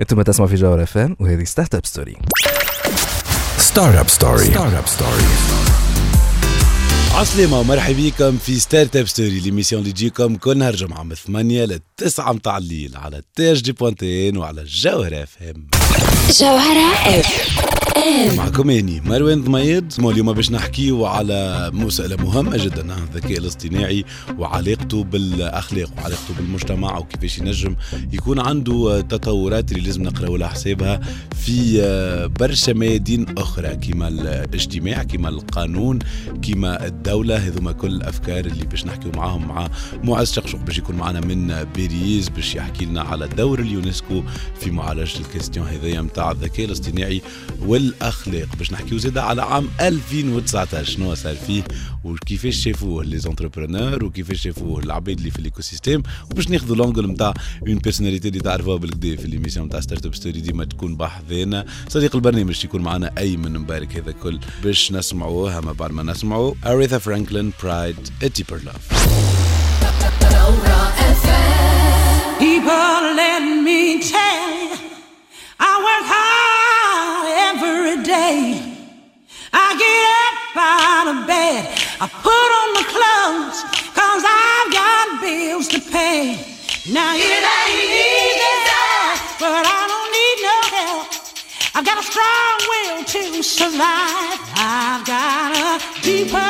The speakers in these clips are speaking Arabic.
أنتم تسمعوا في جوهرة FM وهذه start-up story start-up story start-up story عسلامة ومرحبا بكم في start-up story l'émission اللي تجيكم كل نهار جمعة من 8 ل 9 متاع الليل على THD point TN وعلى الجوهرة FM جوهرة FM معكم إني مروان ضميد. اليوم باش نحكيو على مسألة مهمة جدا الذكاء الاصطناعي وعلاقته بالأخلاق وعلاقته بالمجتمع وكيفاش ينجم يكون عنده تطورات اللي لازم نقراو لها حسابها في برشا ميادين أخرى كما الاجتماع كما القانون كما الدولة. هذوما كل الأفكار اللي باش نحكيو معاهم مع معز شقشق باش يكون معنا من باريس باش يحكي لنا على دور اليونسكو في معالجة ال question هذايا نتاع الذكاء الاصطناعي وال الأخلاق باش نحكيو زيد على عام 2019 شنو صار فيه وكيفاش شافوه les entrepreneurs وكيفاش شافوه العباد اللي في ال écosystème وباش ناخذوا l'angle نتاع une personnalité اللي تعرفوها بالكدا في l'émission نتاع start-up story ديما تكون بحذانا. صديق البرنامج يكون معنا أيمن مبارك هذا كل. باش نسمعوها ما بعد ما نسمعوا اريثا فرانكلين Pride a Deeper Love People, let me tell you, I work hard. Every day. I get up out of bed, I put on my clothes, cause I've got bills to pay. Now it ain't easy, but I don't need no help. I've got a strong will to survive. I've got a deeper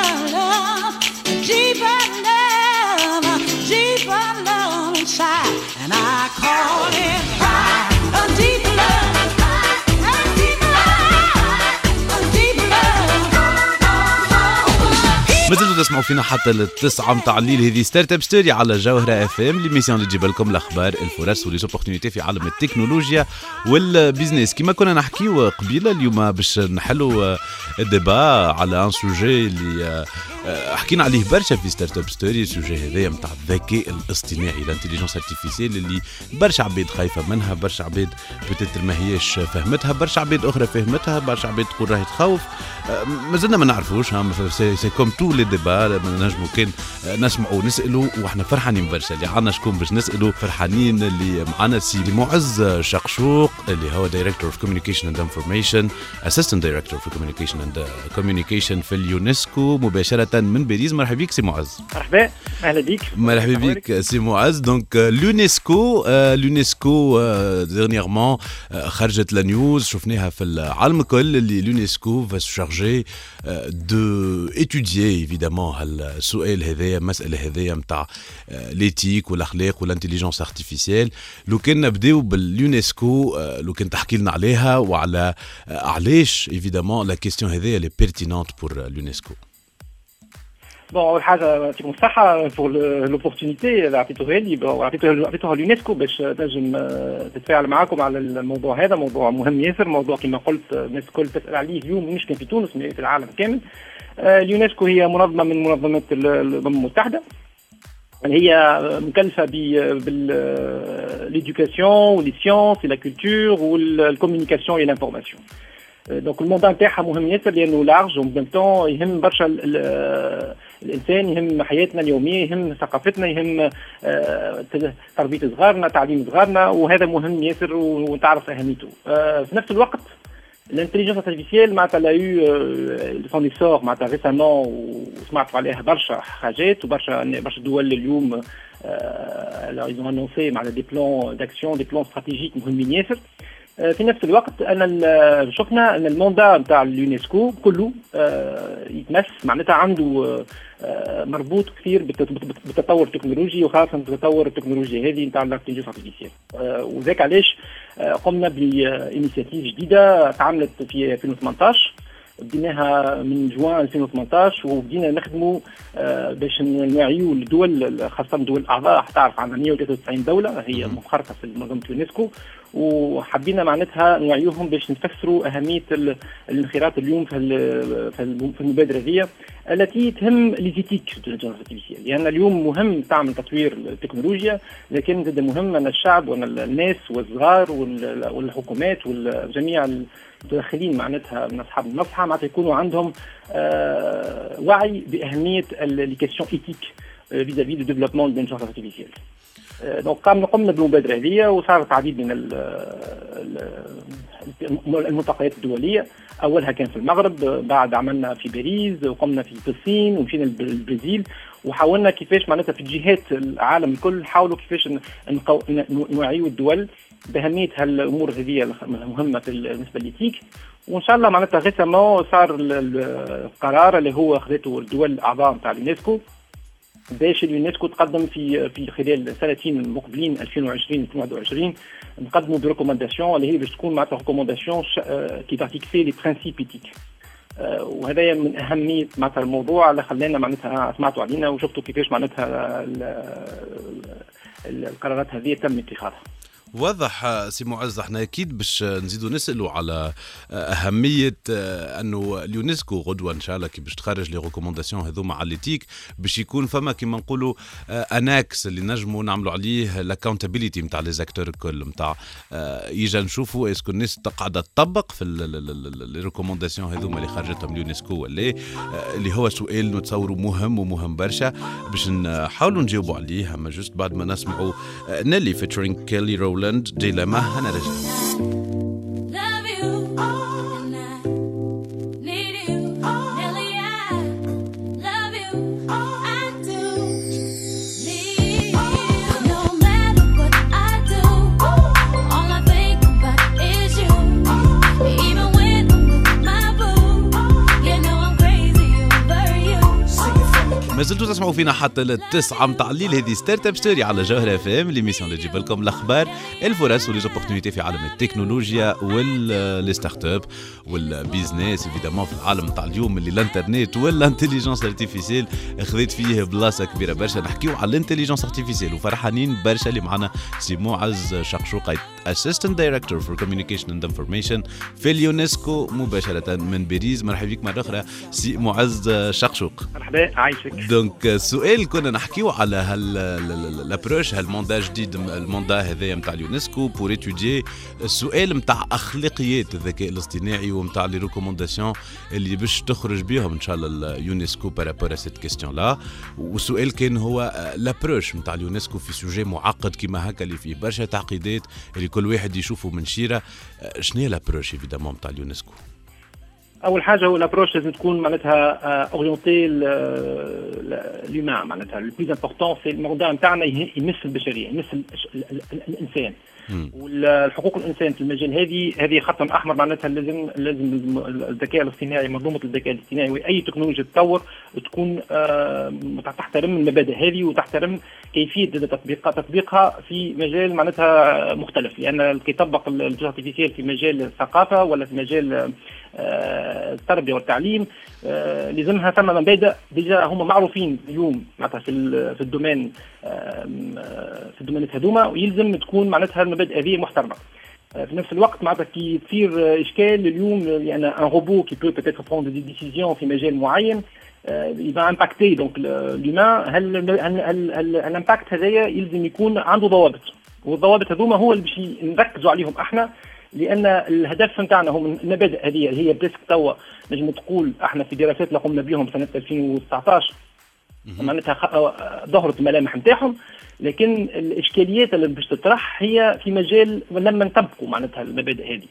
تسمعوا فينا حتى للتسعة متاع الليل هذه start-up story على جوهرة FM l'émission اللي تجيب لكم الأخبار الفرص و les opportunités في عالم التكنولوجيا وال business كما كنا نحكيو قبيلة اليوم باش نحلوا ال débat على un sujet اللي آه، حكينا عليه برشا في start-up story ال sujet هذايا نتاع الذكاء الاصطناعي ال intelligence artificielle اللي برشا عباد خايفة منها برشا عباد peut-être ما هيش فهمتها برشا عباد أخرى فهمتها برشا عباد تقول راهي تخوف. آه، مازلنا ما نعرفوش c'est comme tous les débats نجموا كان نسمعوا ونسالوا وإحنا فرحانين برشا اللي عندنا شكون باش نسالوا فرحانين اللي معنا سي معز شقشوق اللي هو director of communication and information assistant director في communication and communication في اليونسكو مباشرة من باريس. مرحبا بك سي معز. مرحبا. أهلا بك مرحبا بك سي معز. donc اليونسكو اليونسكو dernièrement خرجت la news شفناها في العالم الكل اللي اليونسكو se charger de étudier évidemment هالسؤال هذايا المسألة هذايا نتاع l'éthique والأخلاق وال intelligence artificielle لو كان نبداو باليونسكو لو كان تحكي لنا عليها وعلى علاش évidemment la question هذايا اللي pertinente pour اليونسكو bon اول حاجة يعطيكم الصحه pour l'opportunité اللي عطيتوها لي عطيتوها اليونسكو باش تنجم تتفاعل معاكم على الموضوع هذا موضوع مهم ياسر موضوع كما قلت الناس الكل تسال عليه اليوم مش كان في تونس في العالم كامل اليونسكو هي منظمه من منظمات الامم المتحده هي مكلفه ب l'éducation و les sciences la culture وال communication et l'information donc الموضوع نتاعها مهم ياسر لأنه large و maintenant يهم برشا الإنسان يهم حياتنا اليومية يهم ثقافتنا يهم تربية صغارنا تعليم صغارنا وهذا مهم ياسر وتعرف أهميته. في نفس الوقت ال intelligence artificielle معناتها a eu son essor معناتها récemment وسمعت عليها برشا حاجات وبرشا برشا دول اليوم alors ils ont annoncé معناتها des plans d'action des plans stratégiques مهمين ياسر. في نفس الوقت أنا شفنا أن ال mandat نتاع اليونسكو كله يتمس معناتها عنده مربوط كثير بالتطور التكنولوجي وخاصة بالتطور التكنولوجي هذه نتاع ال intelligence artificielle وذاك علاش قمنا ب initiative جديدة تعملت في 2018 بديناها من جوان 2018 وبدينا نخدموا باش نوعيوا الدول خاصة الدول الأعضاء تعرف عندنا 193 دولة هي منخرطه في منظمه اليونسكو وحبينا معناتها نوعيوهم باش نفسروا أهمية الانخراط اليوم في في المبادرة هذه التي تهم les éthiques لأن اليوم مهم تعمل تطوير التكنولوجيا لكن جدا مهم أن الشعب وأن الناس والصغار والحكومات وجميع المتدخلين معناتها من أصحاب المصلحه معناتها يكونوا عندهم وعي بأهمية les questions éthiques vis-à-vis du développement de l'intelligence artificielle. donc قمنا بالمبادره هذه وصارت عديد من الملتقيات الدوليه اولها كان في المغرب بعد عملنا في باريس وقمنا في الصين ومشينا للبرازيل. وحاولنا كيفاش معناتها في جهات العالم الكل نحاولوا كيفاش نوعيوا الدول بأهمية هالأمور هذه المهمة بالنسبة لل éthique وإن شاء الله معناتها récemment صار القرار اللي هو اخذته الدول الأعضاء نتاع اليونسكو. باش اليونسكو تقدم في في خلال السنتين المقبلين 2020 2021 نقدموا ب recommandation اللي هي باش تكون معناتها recommandation qui fixer les principes éthiques وهذا من اهميه معناتها الموضوع اللي خلانا معناتها سمعتوا علينا وشفتوا كيفاش معناتها القرارات هذه تم اتخاذها. واضح سي معز إحنا أكيد باش نزيدوا نسالوا على أهمية أنه اليونسكو غدوة إن شاء الله كي باش تخرج les recommandations هذوما على l'éthique باش يكون فما كيما نقولوا أناكس اللي نجموا نعملوا عليه لاكونتابيليتي نتاع لي زاكتور الكل نتاع يجا نشوفوا اسكو الناس قاعدة تطبق في لي ريكومونداسيون هذوما اللي خرجتهم اليونسكو ولا اللي هو سؤال نتصوروا مهم ومهم برشا باش نحاولوا نجاوبوا عليه أما جوست بعد ما نسمعوا نيلي فيتشرينج كيلي رولاند Rowland dilemma. Hanalaysaa er فينا حتى للتسعة متاع الليل. هذه Startup Story على جوهر اف ام l'émission اللي تجيب لكم الأخبار الفرص و les opportunités في عالم التكنولوجيا وال startup وال business évidemment في العالم تاع اليوم اللي الإنترنت وال intelligence artificielle خذيت فيه بلاصة كبيرة برشا. نحكيو على ال intelligence artificielle وفرحانين برشا اللي معنا. سي معز شقشوقة. assistant director for communication and information في اليونسكو مباشرة من باريس. مرحبا بك مرة أخرى سي معز شقشوق. مرحبا عايشك. donc السؤال كنا نحكيو على هال approche هال mandat جديد ال mandat هذايا نتاع اليونسكو pour étudier السؤال نتاع أخلاقيات الذكاء الاصطناعي ونتاع les recommandations اللي باش تخرج بهم إن شاء الله اليونسكو par rapport cette question-là والسؤال كان هو l'approche نتاع اليونسكو في sujet معقد كيما هكا اللي فيه برشا تعقيدات اللي كل واحد يشوفه من شيرة. شنو هي l'approche évidemment نتاع اليونسكو؟ أول حاجة هو ال approche لازم تكون معناتها orientée l'humain معناتها. le plus important c'est الموضوع نتاعنا يمس البشرية يمس الإنسان. والحقوق الإنسان في المجال هذه هذه خط أحمر معناتها لازم لازم الذكاء الاصطناعي منظومة الذكاء الاصطناعي وأي تكنولوجيا تطور تكون تحترم المبادئ هذه وتحترم كيفية تطبيقها تطبيقها في مجال معناتها مختلف. لأن كي يطبق في مجال الثقافة ولا في مجال التربية والتعليم لازمها ثم مبادئ déjà هما معروفين اليوم معناتها في في ال domaine في الدومينات هذوما ويلزم تكون معناتها المبادئ هذه محترمة. في نفس الوقت معناتها كي تصير إشكال اليوم لأن un robot qui peut peut-être prendre des décisions في مجال معين impacter donc l'humain هال هال impact هذايا يلزم يكون عنده ضوابط. والضوابط هذوما هو اللي باش نركزوا عليهم إحنا. لأن الهدف نتاعنا هو من المبادئ هذه هي presque توا. نجم تقول إحنا في دراسات اللي قمنا بهم سنة 2019 معناتها ظهرت الملامح نتاعهم. لكن الإشكاليات اللي باش تطرح هي في مجال لما نطبقوا معناتها المبادئ هذه.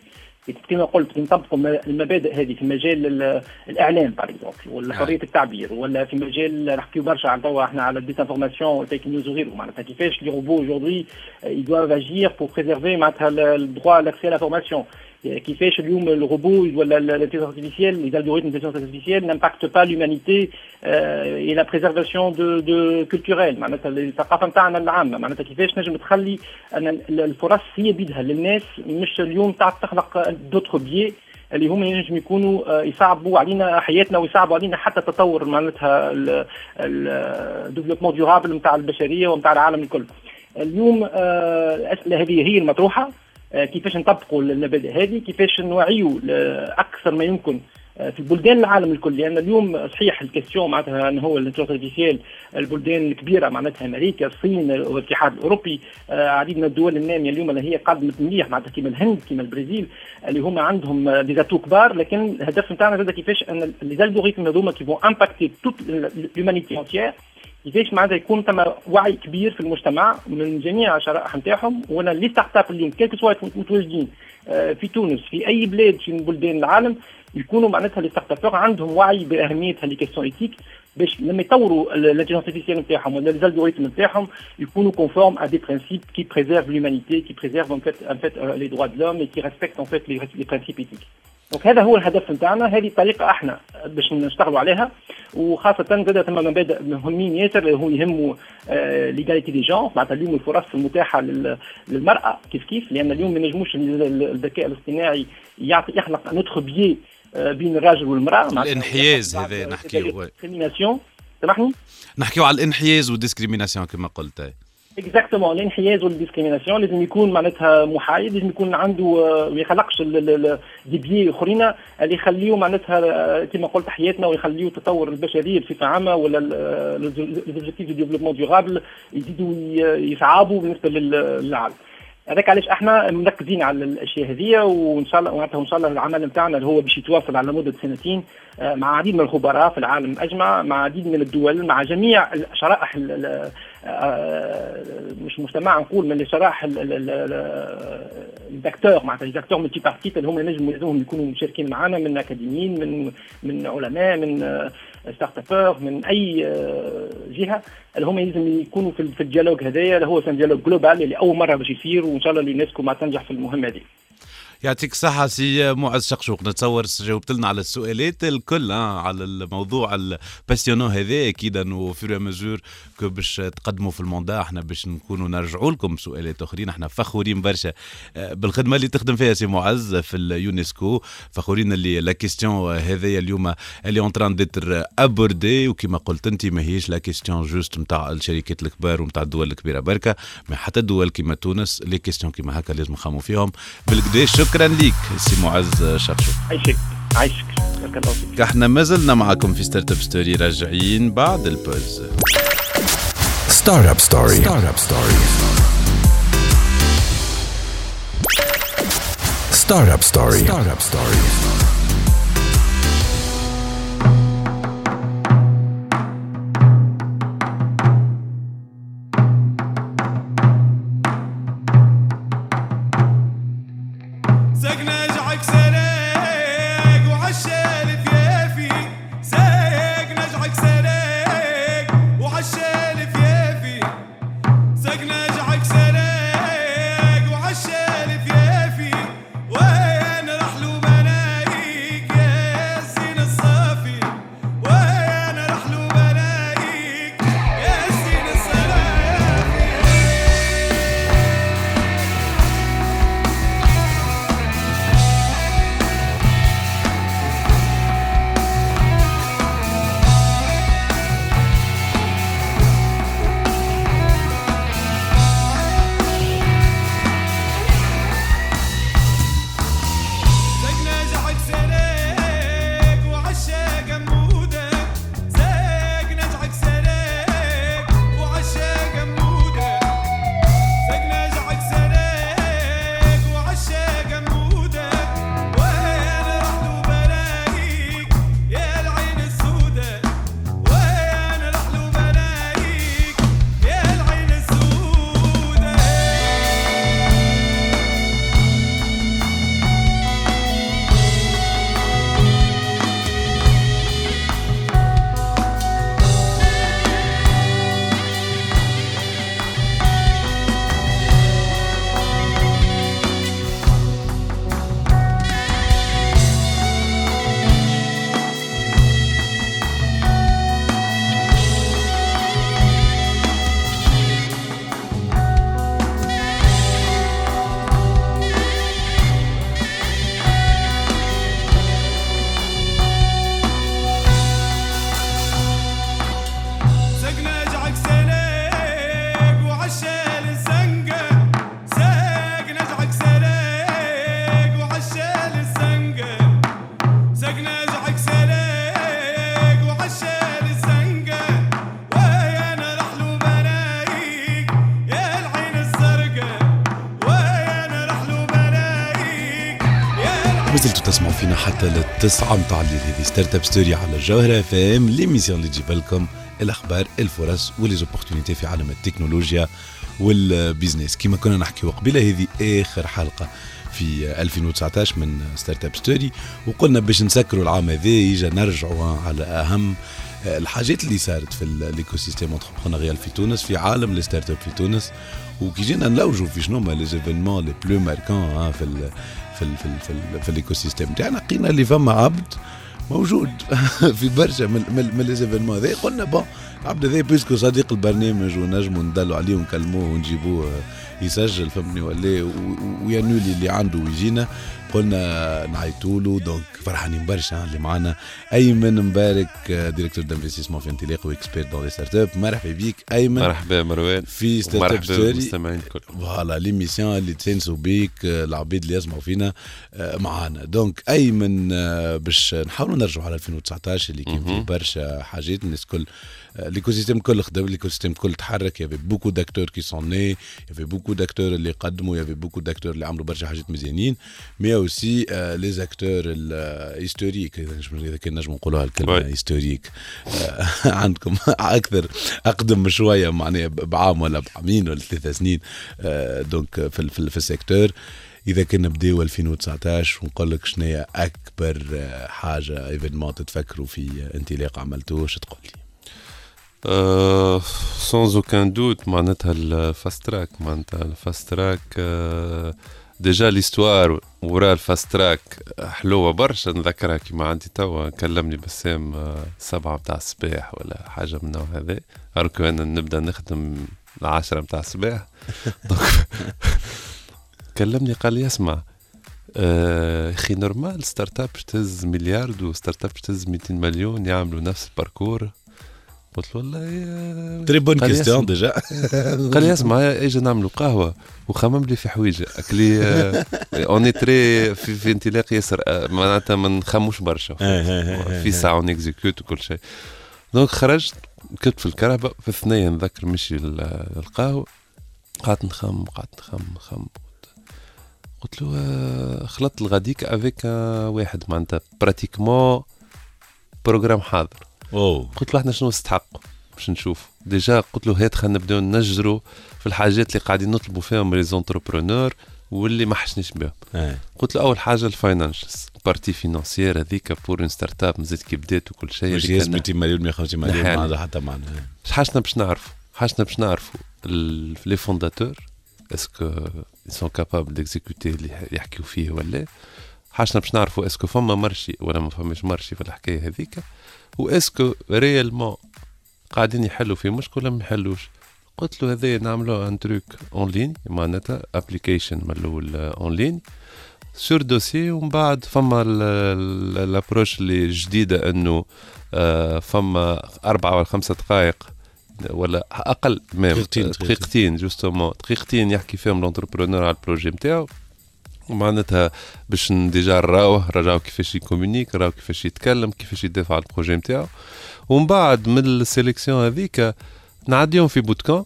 كما قلت نطبقوا المبادئ هذه في مجال الإعلام par ولا حريه التعبير ولا في مجال نحكيو برشا على توا إحنا على ال désinformation وال fake news وغيره. معناتها كيفاش les robots aujourd'hui doivent agir pour préserver معناتها ال droit l'accès l'information كيفاش اليوم الروبو ولا ال intelligence artificielle les algorithmes d'intelligence artificielle n'impactent pas l'humanité et la préservation de de culturel معناتها الثقافه نتاعنا العامه معناتها كيفاش نجم تخلي ان الفرص هي بيدها للناس مش اليوم تاع تخلق d'autres biais اللي هم ينجم يكونوا يصعبوا علينا حياتنا ويصعبوا علينا حتى تطور معناتها ال développement durable نتاع البشريه ونتاع العالم الكل. اليوم الاسئله هذه هي المطروحه كيفاش نطبقوا المبادئ هذه كيفاش نوعيوا أكثر ما يمكن في بلدان العالم الكل. لأن اليوم صحيح ال question معناتها انه هو الانترنت البلدان الكبيرة معناتها أمريكا الصين والاتحاد الأوروبي عديد من الدول النامية اليوم اللي هي قدمت مليح معناتها كيما الهند كيما البرازيل اللي هما عندهم des atouts كبار. لكن الهدف نتاعنا زاد كيفاش؟ إن les algorithmes هذوما qui vont impacter toute l'humanité entière كيفاش معناتها يكون ثم وعي كبير في المجتمع من جميع الشرائح نتاعهم. وأنا les start-up اليوم كيف سواء متواجدين آه، في تونس في أي بلاد في بلدان العالم يكونوا معناتها les start عندهم وعي باهميه هذه question éthique باش لما يطوروا ال intelligence artificielle نتاعهم ولا ال algorithmes نتاعهم يكونوا conformes à des principes qui préservent l'humanité qui préservent en fait en fait les droits de l'homme qui respectent en fait les principes éthiques donc هذا هو الهدف نتاعنا هذه الطريقة أحنا باش نشتغلوا عليها. وخاصة زاد ثم مبادئ مهمين ياسر اللي هو يهموا l'égalité des genres معناتها اليوم الفرص المتاحة للمرأة كيف كيف؟ لأن اليوم ما نجموش الذكاء الاصطناعي يعطي يخلق un autre biais بين الراجل والمرأة. الانحياز هذا نحكيو سامحني نحكيو على الانحياز وال discrimination كما قلت. exactement الانحياز وال discrimination لازم يكون معناتها محايد لازم يكون عنده ما يخلقش des biais أخرين. اللي يخليو معناتها كما قلت حياتنا ويخليو تطور البشريه بصفة عامة ولا l'objectif de développement durable يزيدوا يصعبوا بالنسبة للعالم. هذاك علاش إحنا مركزين على الأشياء هذه وإن شاء الله ومعناتها إن شاء الله العمل نتاعنا اللي هو باش يتواصل على مدة سنتين مع عديد من الخبراء في العالم اجمع مع عديد من الدول مع جميع شرائح مش مجتمع نقول من الشرائح d'acteurs معناتها d'acteurs multipartites اللي هم نجموا يكونوا مشاركين معنا من أكاديميين من من علماء من start من أي جهة. اللي هم لازم يكونوا في ال dialogue هذايا. اللي هو dialogue global اللي أول مرة باش يصير وإن شاء الله اليونسكو ما تنجح في المهمة هذه يعطيك الصحة سي معز شقشوق نتصور جاوبت لنا على السؤالات الكل على الموضوع ال passionnant هذا أكيد au fur et à mesure que باش تقدموا في ال mandat إحنا باش نكونوا نرجعوا لكم سؤالات أخرين. إحنا فخورين برشا. بالخدمة اللي تخدم فيها سي معز في اليونسكو فخورين اللي la question هذايا اليوم اللي en train d'être abordée وكما قلت أنت ماهيش la question juste نتاع الشركات الكبار ونتاع الدول الكبيرة بركة ما حتى الدول كيما تونس les questions كيما هكا لازم نخمموا فيهم. بالكدا شكرا ليك سي معز شقشوق. عايشك عايشك. بارك الله فيك. إحنا ما زلنا معكم في Start-up Story راجعين بعد ال pause. Start-up Story Start-up Story Start-up Story Start-up Story للتسعة متاع الليل هذه Start-up Story على الجوهرة إف إم l'émission اللي تجيب لكم الأخبار الفرص و les opportunités في عالم التكنولوجيا وال business كما كنا نحكي قبيلة هذه آخر حلقة في 2019 من Start-up Story. وقلنا باش نسكروا العام هذا déjà نرجعوا على أهم الحاجات اللي صارت في ال écosystème entrepreneurial في تونس في عالم ال start-up في تونس. وكي جينا نلوجوا في شنو هما les événements les plus marquants في ال في ال في ال في, ال في ال écosystème تاعنا لقينا اللي فما عبد موجود في برشا من من, من les événements هذا قلنا bon العبد هذا puisque صديق البرنامج ونجموا ندلوا عليه ونكلموه ونجيبوه يسجل فهمني ولا وي annuler اللي عنده ويجينا. قلنا نعيطوا له donc فرحانين برشا اللي معنا أيمن مبارك directeur d'investissement في انطلاق و expert dans les start-up مرحبا بك أيمن. مرحبا مروان. في Start-up Story المستمعين الكل. voilà l'émission اللي تسانسوا بيك العبيد اللي يسمعوا فينا معانا. donc أيمن باش نحاولوا نرجعوا على 2019 اللي كان فيه برشا حاجات الناس الكل l'écosystème كل خدم l'écosystème كل تحرك y avait beaucoup d'acteurs qui sont nés y avait beaucoup d'acteurs اللي قدموا y avait beaucoup d'acteurs اللي عملوا برشا حاجات مزيانين mais aussi les acteurs ال historiques اذا كان نجم نقولوها الكلمة historiques عندكم أكثر اقدم شوية معناها بعام ولا بعامين ولا ثلاثة سنين donc في, في, في ال secteur إذا كنا نبداو 2019 ونقول لك شنو هي اكبر حاجة événement تتفكروا في انطلاق عملتوه شو تقول لي؟ sans aucun doute معناتها ال fast track معناتها ال fast track déjà l'histoire ورا ال fast track حلوة برشا نذكرها كيما عندي توا كلمني بسام سبعة متاع الصباح ولا حاجة من النوع هذا. أركو أنا نبدأ نخدم العشرة متاع الصباح. كلمني قال لي اسمع أخي normal start-up تهز مليار و start-up تهز 200 مليون يعملوا نفس ال parcours. قلت له والله très bonne question déjà قال لي اسمع أجي نعملوا قهوة. وخمم لي في حويجة. اكلي on est très في, في انطلاق ياسر معناتها ما نخموش برشا. في ساعة اون وكل شيء. دونك خرجت كنت في الكهرباء في الثنية نذكر مشي القهوة. قعدت نخم قعدت نخم نخم قلت له خلطت الغديك افيك واحد معناتها براتيكمون بروجرام حاضر. اوه قلت له إحنا شنو نستحقوا باش نشوف؟ ديجا قلت له هات خلينا نبداو نجروا في الحاجات اللي قاعدين نطلبوا فيهم لي زونتربرونور واللي ما حشنيش بهم قلت له أول حاجة ال finances partie financière هذيك pour une start-up مازالت كي بدات وكل شيء مش ياس 200 مليون 150 مليون ما عندها حتى معنى حاجتنا باش نعرفوا حاجتنا باش نعرفوا les fondateurs est-ce qu'ils sont capables d'exécuter اللي يحكيو فيه ولا حاجتنا باش نعرفوا est-ce que فما marché ولا ما فماش marché في الحكاية هذيك. و est-ce que réellement قاعدين يحلوا في مشكل ولا ما يحلوش؟ قلت له هذا نعملوا un truc en ligne معناتها application من الأول en ligne sur dossier ومن بعد فما ال approche اللي جديدة إنه فما أربعة ولا خمسة دقائق ولا أقل même دقيقتين justement دقيقتين. يحكي فيهم l'entrepreneur على ال projet نتاعو معناتها باش déjà نراوه راو كيفاش ي communique راو كيفاش يتكلم كيفاش يدافع على ال projet نتاعو. ومن بعد من ال sélection هذيك نعديهم في boot camp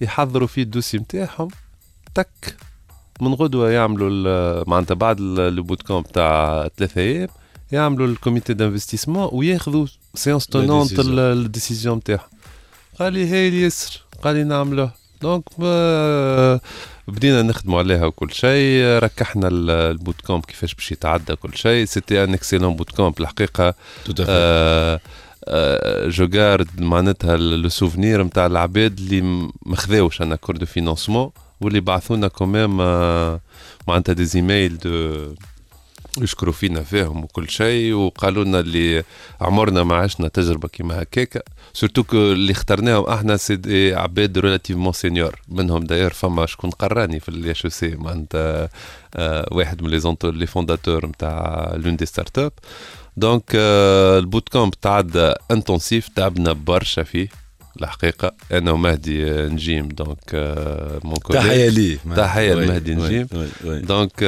يحضروا فيه ال dossier نتاعهم تك من غدوة يعملوا معناتها بعد ال boot camp تاع ثلاثة أيام يعملوا ال comité d'investissement وياخذوا séance tenante ال décision نتاعهم. قال لي هاي ياسر قال لي نعملوه. donc بدينا نخدموا عليها وكل شيء. ركحنا ال boot camp كيفاش باش يتعدى كل شيء. c'était un excellent boot camp الحقيقة آه je garde معناتها le souvenir نتاع العباد اللي ما خذاوش un accord de financement واللي بعثونا quand même آه معناتها des emails de يشكروا فينا فيهم وكل شيء وقالوا لنا اللي عمرنا ما عشنا تجربة كيما هكاك surtout que اللي اخترناهم إحنا c'est عباد relativement senior منهم داير فما شكون قراني في ال HEC معناتها آه واحد من les les fondateurs نتاع l'une des startups donc ال boot camp تعدى intensif تعبنا برشا فيه. الحقيقة. أنا ومهدي نجيم donc mon تحية ليه. تحية لمهدي نجيم. donc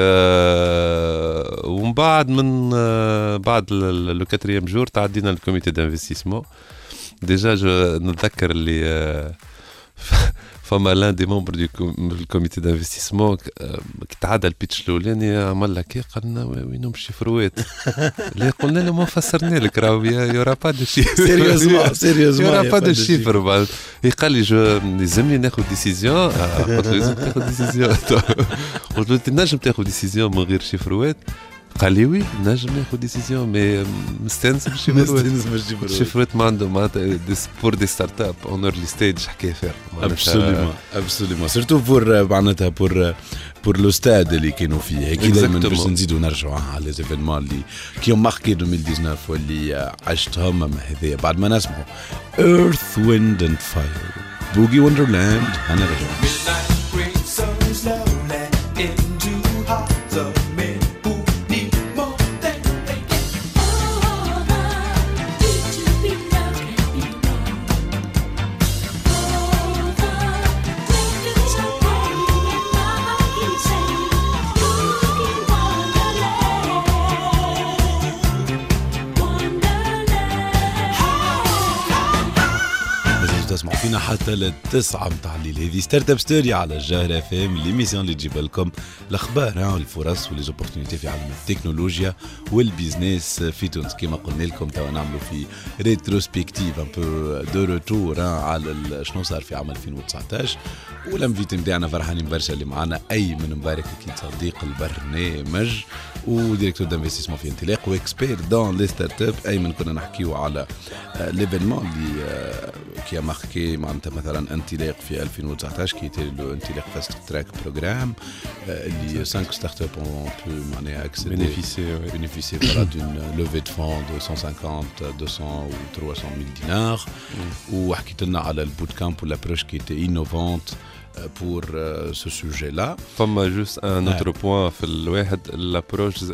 ومن بعد من بعد le quatrième jour تعدينا ال comité d'investissement déjà نتذكر اللي فما l'un des membres de ال comité d'investissement كي تعدى ال pitch الأولاني عمل لك إيه؟ قال لنا وينهم الشيفروات اللي قلنا له ما فسرنا لك راهو يورا با دو شيفر سيريوزمون سيريوزمون يورا با دو شيفر بعد. قال لي je لازمني ناخذ décision قلت له لازم تاخذ décision قلت له أنت نجم تاخذ décision من غير شيفروات قال لي oui نجم ناخذ décision mais مستانس بالشيفروات مستانس بالشيفروات الشيفروات ما عنده معناتها pour des startups en early stage حكايه فارغه absolument absolument surtout pour معناتها pour pour le stade اللي كانوا فيه هيك دائما باش نزيدوا نرجعوا على les événements اللي qui marquaient 2019 واللي عشتهم هذايا بعد ما نسمعوا Earth Wind and Fire Boogie Wonderland أنا رجعت فينا حتى للتسعة متاع الليل هذه Startup Story على الجوهرة أف إم l'émission اللي تجيب لكم الأخبار والفرص و les opportunités في عالم التكنولوجيا و ال business في تونس. كما قلنا لكم توا نعملوا في rétrospective un peu de retour على شنو صار في عام 2019 و ال invité نتاعنا فرحانين برشا اللي معنا ايمن مبارك أكيد صديق البرنامج و directeur d'investissement في انطلاق و expert dans les startups ايمن كنا نحكيو على l'événement اللي qui marquait معناتها مثلا انطلاق في 2019 qui était le انطلاق Fast Track program اللي 5 startups ont pu معناها accéder bénéficier bénéficier voilà d'une levée de fonds de 150 200 و 300 ميل دينار وحكيت لنا على ال boot camp و ال approche qui était innovante pour euh, ce sujet-là. فما juste un autre point في الواحد l'approche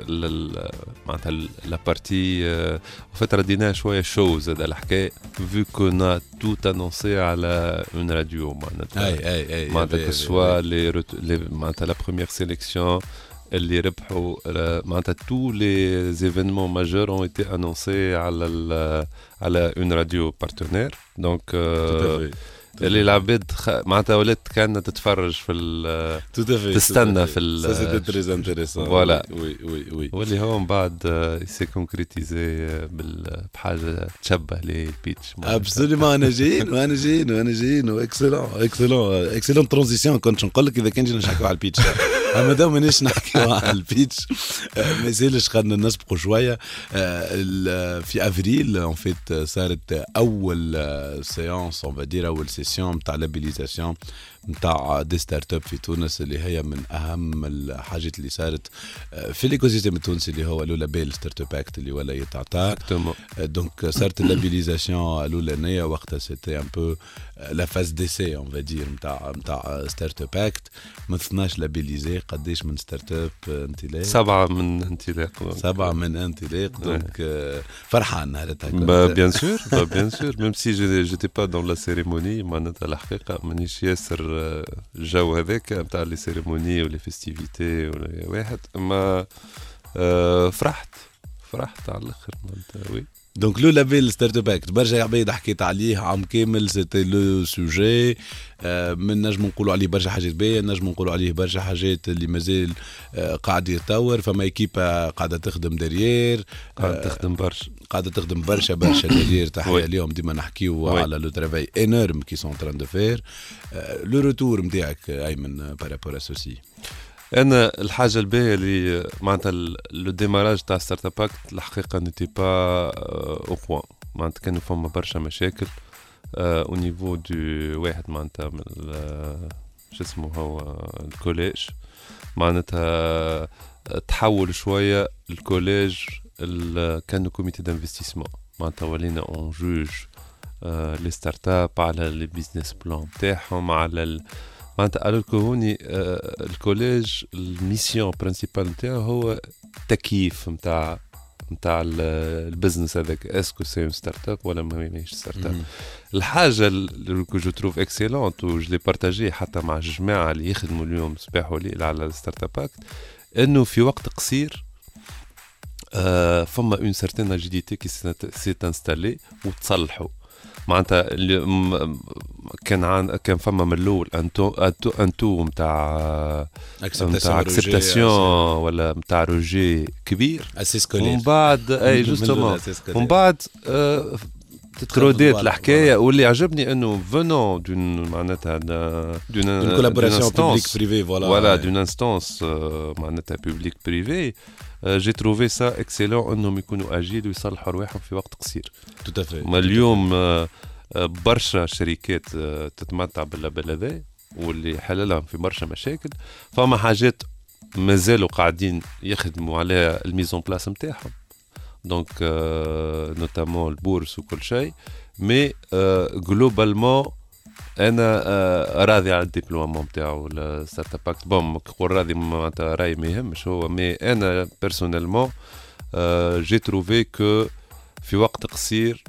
معناتها la partie en fait رديناها شوية شو زاد الحكاية vu qu'on a tout annoncé على une radio معناتها اي اي اي معناتها que soit les معناتها la première sélection اللي ربحوا معناتها tous les événements majeurs ont été annoncés على على une radio partenaire donc euh, اللي العباد خ... معناتها ولات كان تتفرج في ال تستنى في ال ça c'était très intéressant voilà oui oui oui واللي هو من بعد s'est concrétisé بحاجه تشبه لل pitch. absolument أنا جايين وأنا جايين وأنا جايين. excellent excellent excellente transition كنت نقول لك إذا كان جينا نحكيو على ال pitch. أما دام مانيش نحكيو على ال pitch. ما يسالش خلينا نسبقوا شوية في أفريل en fait صارت أول séance on va dire أول سيسيون نتاع لابيليزاسيون نتاع des startups في تونس اللي هي من أهم الحاجات اللي صارت في ال écosystème التونسي اللي هو le label Startup Act اللي ولا يتعطى. donc صارت ال labellisation الاولانيه وقتها c'était un peu la phase d'essai on va dire نتاع نتاع Startup Act. ما 12 labellisés قداش من startup انطلاق؟ سبعة من انطلاق سبعة من انطلاق donc فرحان نهارتها bien sûr bien sûr même si j'étais pas dans la cérémonie معناتها الحقيقة مانيش ياسر الجو هذاك نتاع les cérémonies و les festivités ولا واحد اما فرحت فرحت على الآخر معناتها oui donc le label Startup Act برشا عباد حكيت عليه عام كامل c'était le sujet من نجم نقولوا عليه برشا حاجات باهيه نجم نقولوا عليه برشا حاجات اللي مازال قاعد يتطور فما ايكيبا قاعدة تخدم derrière قاعدة تخدم برشا قاعدة تخدم برشا برشا derrière تحيه اليوم ديما نحكيو على le travail énorme qu'ils sont en train de faire le retour نتاعك ايمن par rapport à ceci أنا الحاجة الباهية اللي معناتها le démarrage تاع Startup Act الحقيقة n'était pas au point معناتها كانوا فما برشا مشاكل au niveau de واحد معناتها من شو اسمه هو ال collège. معناتها تحول شوية الكوليج كانوا comité d'investissement معناتها ولينا on juge les startups على les business plans تاعهم على معناتها alors هوني ال collège ال mission principale نتاعو هو تكييف نتاع نتاع ال business هذاك. est-ce que c'est startup ولا ماهيش startup الحاجة اللي je trouve excellente و je partageais حتى مع الجماعه اللي يخدموا اليوم صباح وليل على ال Startup Act إنه في وقت قصير آه فما اون سارتين اجيديتي كي سي انستالي وتصلحوا معناتها كان عن كان فما من الأول. أن تو أن تو نتاع نتاع اكسبتاسيون ولا نتاع روجي كبير. أساس ومن بعد اي جوستومون ومن بعد تروديت الحكاية واللي عجبني إنه فونون دون معناتها دون privé voilà. Voilà ouais. d'une instance euh, معناتها publique privée j'ai trouvé ça excellent إنهم يكونوا اجيل ويصلحوا رواحهم في وقت قصير. ما اليوم آه، آه، برشا شركات آه، تتمتع بال label هذا واللي حللهم في برشا مشاكل. فما حاجات مازالوا قاعدين يخدموا على ال mise en place نتاعهم donc notamment ال bourse وكل شيء mais globalement أنا آه، راضي على ال déploiement نتاعو ال Startup Act بون نقول راضي معناتها رأي ما يهمش هو mais أنا personnellement j'ai trouvé que في وقت قصير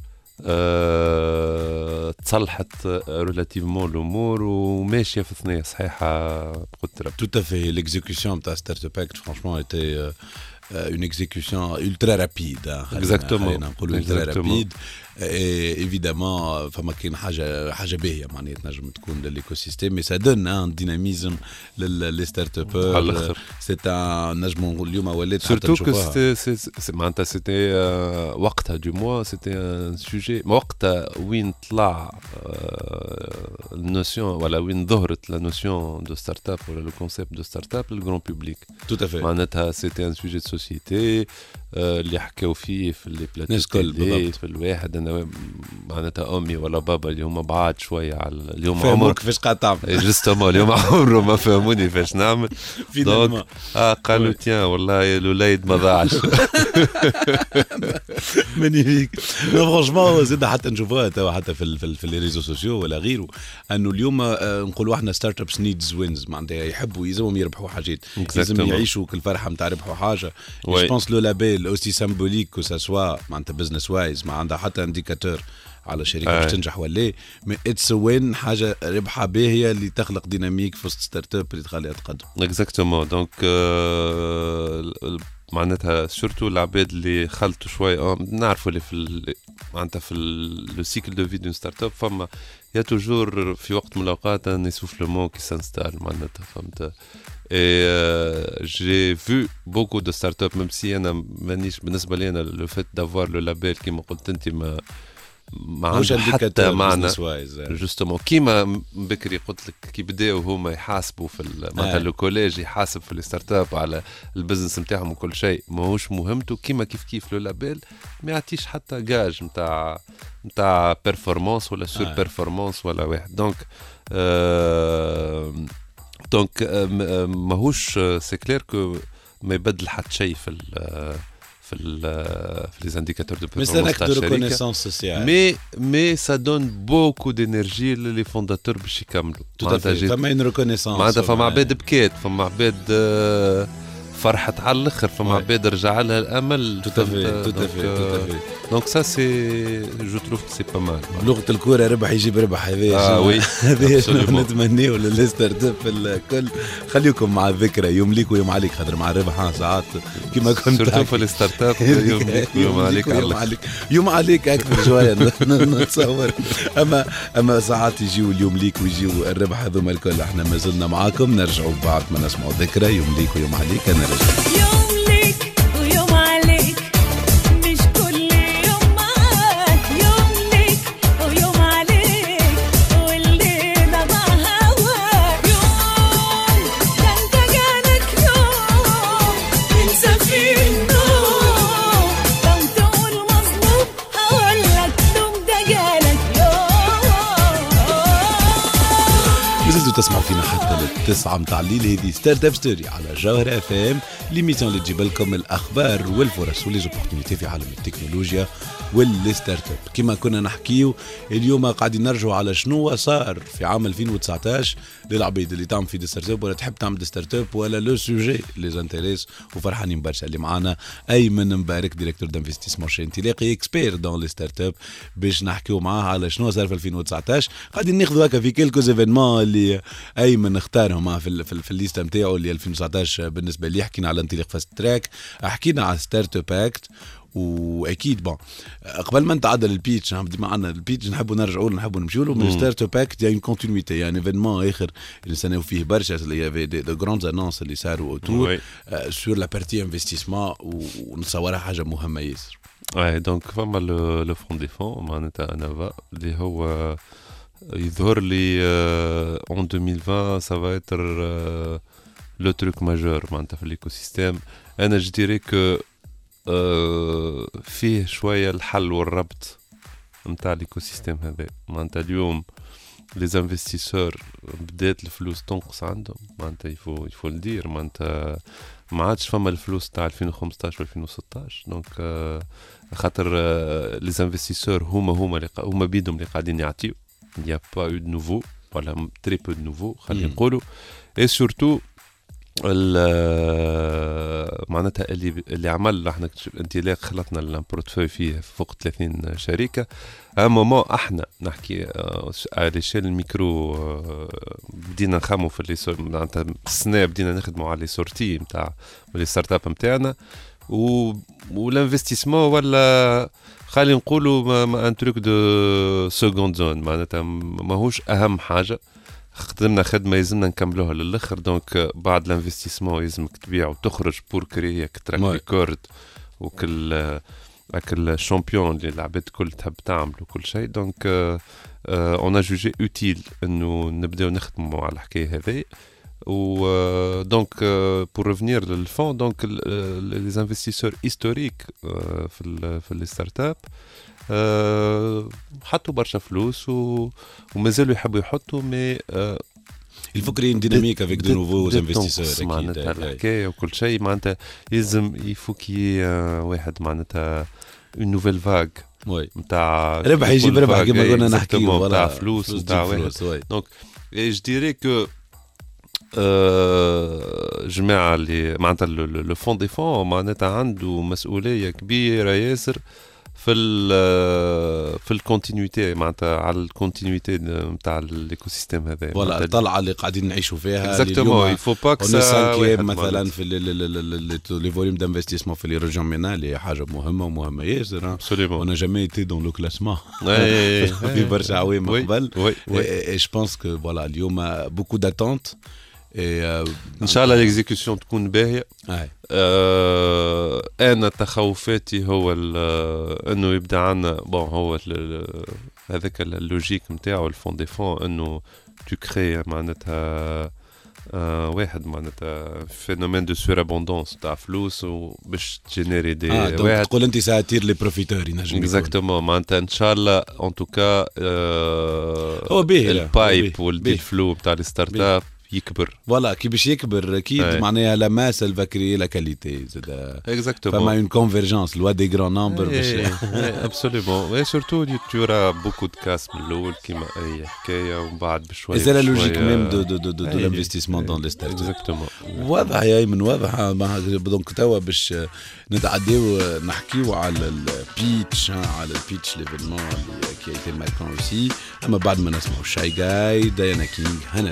آه، تصلحت relativement الأمور وماشية في ثنية صحيحة بقدره Tout à fait. L'exécution de Startup Act, franchement, était euh, euh, Euh, une exécution ultra rapide. Hein, hein. Exactement. Ultra rapide. Et évidemment, فما كاين حاجة حاجة باهيه معناها تنجم تكون لل écosystème mais ça donne un dynamisme لل les startups على الآخر. c'est un نجم اليوم ولات حتى Surtout que نشوفوها. c'était, c'est- c'est- معناتها c'était euh, وقتها du mois c'était un sujet وقتها وين طلع ال notion ولا وين ظهرت la notion de startup ولا le concept de startup لل grand public Tout à fait. معناتها سيتي ان سوجي دو سوسيتي اللي حكاو فيه في لي بلاتو. في الواحد أنا معناتها أمي ولا بابا اللي هما بعاد شوية على اليوم عمر كيفاش قاعد تعمل جوستومون اليوم عمرهم ما فهموني كيفاش نعمل. دونك آه قالوا تيان والله الوليد ما ضاعش مانيفيك فرونشمون زاد حتى نشوفوها توا حتى في في, في لي ريزو سوسيو ولا غيره أنه اليوم آه، نقولوا إحنا ستارت ابس نيدز وينز معناتها يحبوا يلزمهم يربحوا حاجات لازم. يعيشوا كل فرحة نتاع ربحوا حاجة. je pense le label aussi symbolique que soit معناتها business wise ما عندها حتى indicateur على شركة باش. تنجح ولا mais it's win حاجة ربحة باهيه اللي تخلق dynamique في وسط startup اللي تخليها تقدم. exactement donc euh, معناتها surtout العباد اللي خلطوا شوي آه، نعرفوا اللي في معناتها في le cycle de vie d'une startup فما y a toujours في وقت من الأوقات un essoufflement qui s'installe معناتها فهمت؟ et j'ai vu beaucoup de startups même si أنا مانيش بالنسبة لي أنا le fait d'avoir le label كيما قلت انت ما ما مش عنده حتى معنى justement كيما بكري قلت لك كي بداوا هما يحاسبوا في ال- معناتها آه. le collège يحاسب في ال startup على ال business نتاعهم وكل شيء ماهوش مهمته كيما كيف كيف le label ما يعطيش حتى جاج نتاع نتاع performance ولا sur آه. performance ولا واحد donc آه donc ماهوش c'est clair que ما يبدل حتى شيء في ال في ال في les indicateurs de performance تاع الشركة reconnaissance sociale mais mais ça donne beaucoup d'énergie les fondateurs باش يكملوا فما une reconnaissance معناتها فما عباد بكات فما عباد فرحت على الآخر فما. عباد رجع لها الأمل. دونك ça c'est je trouve سي با مال بلغه الكورة ربح يجيب ربح هذا آه، شنو- وي. هذا شنو Absolument. نتمنيه للستارت اب الكل خليكم مع الذكرى يوم ليك ويوم عليك خاطر مع الربح ها ساعات كما كنت سورتو. في الستارت اب يوم ليك ويوم عليك يوم. عليك يوم عليك أكثر شوية نتصور اما أما ساعات يجيو اليوم ليك ويجيو الربح هذوما الكل إحنا ما زلنا معاكم نرجعوا بعد ما نسمعوا الذكرى يوم ليك ويوم عليك أنا رجعت للتسعة متاع الليل. هذه Startup Story على جوهر اف ام l'émission اللي تجيب لكم الأخبار والفرص و les opportunités في عالم التكنولوجيا. وال startup كما كنا نحكيو اليوم قاعدين نرجعوا على شنو صار في عام 2019 للعباد اللي تعمل في startup ولا تحب تعمل startup ولا le sujet les intéresse وفرحانين برشا اللي معانا. أيمن مبارك directeur d'investissement chez انطلاقي expert dans les startups باش نحكيو معاه على شنو صار في 2019 قاعدين ناخذوا هكا في quelques événements اللي أيمن اختارهم في ال- في, في الليسته نتاعو اللي 2019 بالنسبة لي. حكينا على انطلاق fast track حكينا على Startup Act وأكيد bon قبل ما نتعدى لل pitch ديما عندنا ال pitch نحبوا نرجعوا له نحبوا نمشيوا له من Startup Act en continuité يعني événement آخر اللي نستناو فيه برشا اللي y avait de grandes annonces اللي صاروا autour sur la partie investissement ونتصورها حاجة مهمة ياسر. Ouais, donc فما le le fonds des fonds معناتها ANAVA اللي هو يظهر لي en 2020 ça va être le truc majeur معناتها في ال écosystème أنا je dirais que فيه شوية الحل والربط نتاع ال écosystème هذا. معناتها اليوم les investisseurs بدات الفلوس تنقص عندهم. معناتها يفو يفو الدير معناتها ما عادش فما الفلوس تاع 2015 و 2016 donc خاطر لي زانفستيسور هما هما اللي هما بيدهم اللي قاعدين يعطيو. يا با يو دو نوفو ولا تري بو دو نوفو خلينا نقولوا. اي سورتو معناتها اللي اللي عمل إحنا انطلاق خلطنا البورتفوي فيه فوق 30 شركه ا مومون أحنا نحكي على شيل الميكرو بدينا نخمو في اللي معناتها السنة بدينا نخدموا على لي سورتي نتاع les startups نتاعنا و وال investissement ولا خلينا نقولوا un truc de seconde zone معناتها ماهوش أهم حاجة. خدمنا خدمة يلزمنا نكملوها للآخر. donc بعد ال investissement يلزمك تبيع وتخرج pour créer track record وكل هاك ال champion اللي العباد الكل تحب تعمل وكل شيء. donc on jugeait utile إنه نبداو نخدموا على الحكاية هذه. و دونك بور ريفنير للفون دونك لي انفستيسور هيستوريك في ال في لي ستارت اب حطوا برشا فلوس و... ومازالوا يحبوا يحطوا مي Il faut créer une dynamique avec de nouveaux investisseurs معناتها الحكاية وكل شيء معناتها يلزم يفو كي واحد معناتها نوفيل فاغ وي نتاع ربح يجيب ربح كما كنا نحكي نتاع فلوس نتاع واحد. دونك je dirais que جماعة اللي معناتها le fonds des fonds معناتها عنده مسؤولية كبيرة ياسر في ال في ال continuité معناتها على ال continuité نتاع ال écosystème هذا voilà الطلعه اللي قاعدين نعيشوا فيها exactement il faut pas que مثلا في les volumes d'investissement في les régions MENA اللي حاجة مهمة ومهمة ياسر absolument أنا jamais été dans le classement في برشا عوام قبل et je pense que voilà اليوم beaucoup d'attentes ان شاء الله ال exécution تكون باهيه آه أنا تخوفاتي هو انه يبدا عندنا bon هو هذاك ال logique نتاعو ال fonds des fonds انه tu crées معناتها آه واحد معناتها phénomène de surabondance تاع فلوس وباش تجينيري des آه واحد تقول انت ça attire les profiteurs ينجم اكزاكتومون معناتها ان شاء الله ان توكا آه هو باهي البايب والديل فلو نتاع الستارت اب يكبر. فوالا كي باش يكبر أكيد معناها لا ماس الفا كريي لا كاليتي زاد اكزاكتومون فما اون كونفيرجونس لوا دي غران نمبر باش ابسوليومون اي سورتو تورا بوكو دو كاس من الأول كيما اي حكايه ومن بعد بشويه لا لوجيك ميم دو دو دو دو, دو لانفستيسمون دون لي ستارت اكزاكتومون واضح يا ايمن واضح دونك توا باش نتعداو نحكيو على البيتش على البيتش ليفينمون اللي كي ايتي ماركون اوسي اما بعد ما نسمعوا شاي جاي ديانا كينج هنا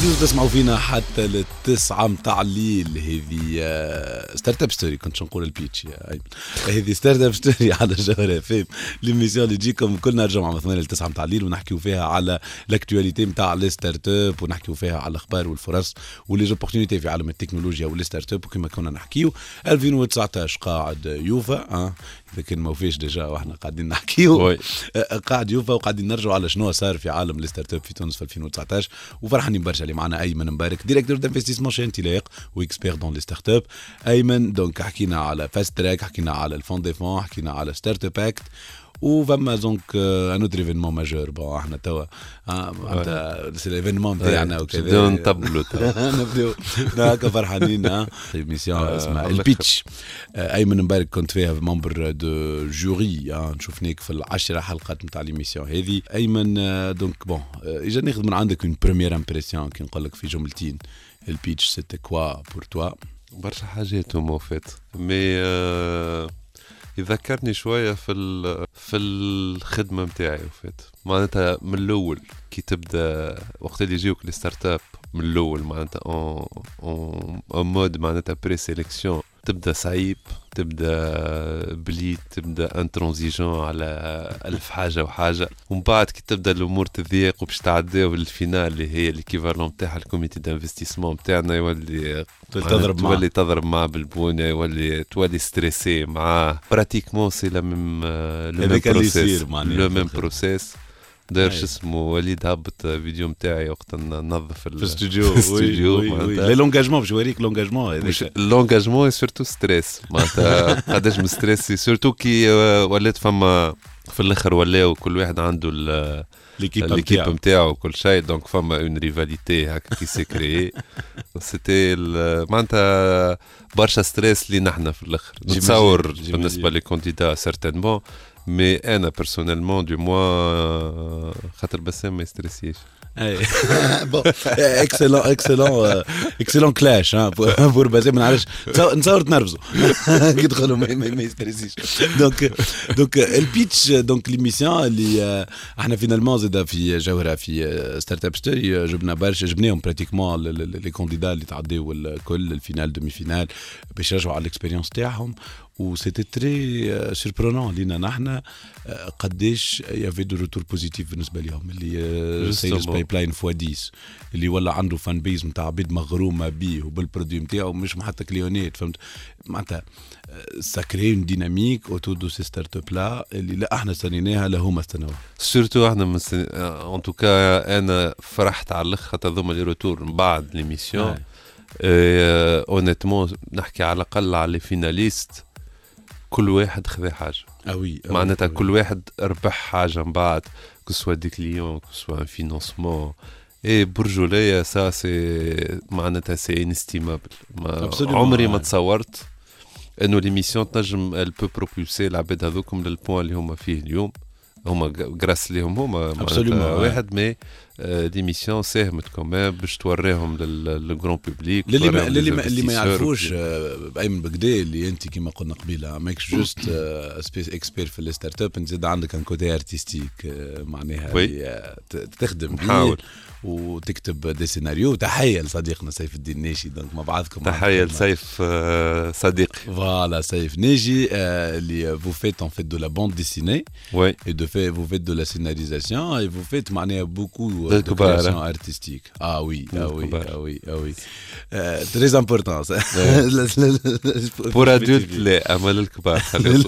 بديتوا تسمعوا فينا حتى للتسعة متاع الليل. هذه Startup Story كنت نقول ال pitch هذه Startup Story على جوهرة FM l'émission اللي تجيكم كل نهار جمعة من 8 ل 9 متاع الليل ونحكيو فيها على ال actualité متاع les startups ونحكيو فيها على الأخبار والفرص و les opportunités في عالم التكنولوجيا و les startups وكما كنا نحكيو. 2019 قاعد يوفا كان ما وفيش déjà وإحنا قاعدين نحكيو. قاعد يوفا وقاعدين نرجعوا على شنو صار في عالم ال startup في تونس في 2019 وفرحانين برشا اللي معنا أيمن مبارك directeur d'investissement chez انطلاق و expert dans les startups أيمن donc حكينا على fast track حكينا على ال fonds des fonds حكينا على Startup Act وفما donc un autre événement majeur bon إحنا توا آه، c'est ال événement نتاعنا نبداو وكذا. نطبلوا توا. نبداو هكا فرحانين ايميسيون اسمها البيتش. آه، أيمن مبارك كنت فيها ممبر دو جوري آه، نشوفنيك في العشرة حلقات نتاع ليميسيون هذه. أيمن آه، دونك بون آه، اجا ناخذ من عندك اون بروميير امبرسيون كي نقول لك في جملتين. البيتش سيتي كوا بور توا برشا حاجات هما فات مي آه يذكرني شوية في في الخدمة متاعي وفات. معناتها من الأول كي تبدأ وقت اللي يجيوك لي ستارت أب من الأول معناتها اون اون مود معناتها بري سيليكسيون تبدأ صعيب تبدأ بليد تبدأ انترونزيجون على ألف حاجة وحاجة ومن بعد كي تبدأ الأمور تضيق وباش تعداو للفينال اللي هي ليكيفالون نتاعها الكوميتي دانفستيسمون نتاعنا يولي تضرب معاه. تولي تضرب معاه بالبونه يولي تولي ستريسي معاه براتيكمون سي لا ميم لو ميم بروسيس لو ميم. بروسيس داير. شو اسمه وليد هبط فيديو نتاعي وقت ننظف الاستوديو في الاستوديو لي معناتها. لونجاجمون باش نوريك لونجاجمون هذاك. لونجاجمون سورتو ستريس معناتها قداش من ستريس سورتو كي ولات فما في الآخر ولاو كل واحد عنده ليكيب ليكيب نتاعو وكل شيء. دونك فما اون ريفاليتي هكا كي سي كريي سيتي معناتها برشا ستريس لي نحنا في الآخر. نتصور. بالنسبة لي كونديدا سيرتينمون mais أنا personnellement du moins خاطر بسام ما يستريسيش bon excellent excellent excellent كلاش ها بور بازي ما نعرفش نتصور- نتصور تنرفزوا كي يدخلوا ما ما- ما يستريسيش donc donc ال pitch donc l'émission اللي آه، إحنا finalement زاد في جوهره في Startup Story جبنا برشا جبناهم pratiquement les candidats اللي تعديو الكل ال finale demi-finale باش يرجعوا على ال expérience تاعهم و c'était très surprenant لينا نحن آه، قداش il y avait de retours positifs بالنسبة لهم les sales Justement. pipeline fois 10 اللي ولا عنده fan base نتاع عباد مغرومه بيه وبال produit نتاعو مش حتى كليونات فهمت؟ معناتها ça crée une dynamique autour de ces startups-là اللي لا أحنا استنيناها لا هما استناوها surtout أحنا مستن... en tout cas أنا فرحت على الآخر خاطر هذوما les retours من بعد l'émission honnêtement نحكي على الأقل على les finalistes كل واحد خذا حاجة. آه oui معناتها كل واحد ربح حاجة من بعد que ce soit des clients que ce soit un financement اي برجولية سا سي معناتها c'est inestimable ما عمري ما. تصورت إنه l'émission تنجم elle peut propulser العباد هذوكم لل point اللي هما فيه اليوم. هما grâce ليهم هما. واحد mais l'émission ساهمت كمان باش توريهم لل grand public للي ما اللي ما, اللي ما يعرفوش ايمن بكدا اللي انت كما قلنا قبيله ماكش juste سبيس expert في ال startup انت زاد عندك un côté artistique معناها. اللي، تخدم نحاول. وتكتب des scénarios تحيه لصديقنا سيف الدين ناشي donc مع بعضكم تحيه لسيف صديقي Saïf Neji, euh, les- vous faites en fait de la bande dessinée oui et de fait vous faites de la scénarisation et vous faites معناها beaucoup للكبار، création hein. artistique. Ah oui, لل ah oui, كبار. ah oui, ah oui. Euh, très important ça. pour adultes لا اما للكبار خلينا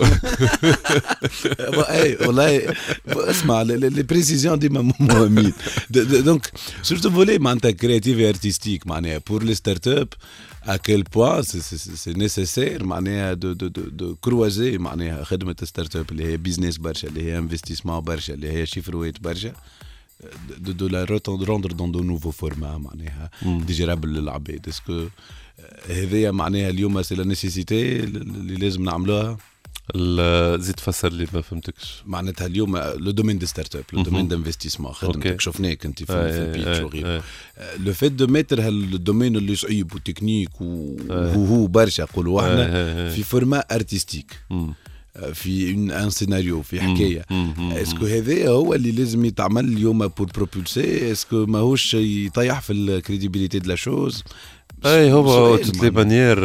اي والله اسمع les précisions ديما مهمين donc surtout voilà معناتها créatif et artistique معناها pour les startups à quel point c'est nécessaire معناها de de de de croiser معناها خدمه startup اللي هي business برشا اللي هي investissement برشا اللي هي شيفروات برشا de de la rendre dans de nouveaux formats معناها digérables للعباد est-ce que هذايا معناها اليوم c'est la nécessité اللي لازم نعملوها زيد فسر لي ما فهمتكش معناتها اليوم le domaine de startup le domaine d'investissement خدمتك. شفناك انت في, ال pitch وغيره. le fait de mettre هال domaine اللي صعيب وتكنيك وهو هو برشا نقولوا إحنا. في format artistique في un scénario في حكاية مم. مم. est-ce que هذا هو اللي لازم يتعمل اليوم pour propulser est-ce que ماهوش يطيح في ال crédibilité de la chose أي هو toutes les. manières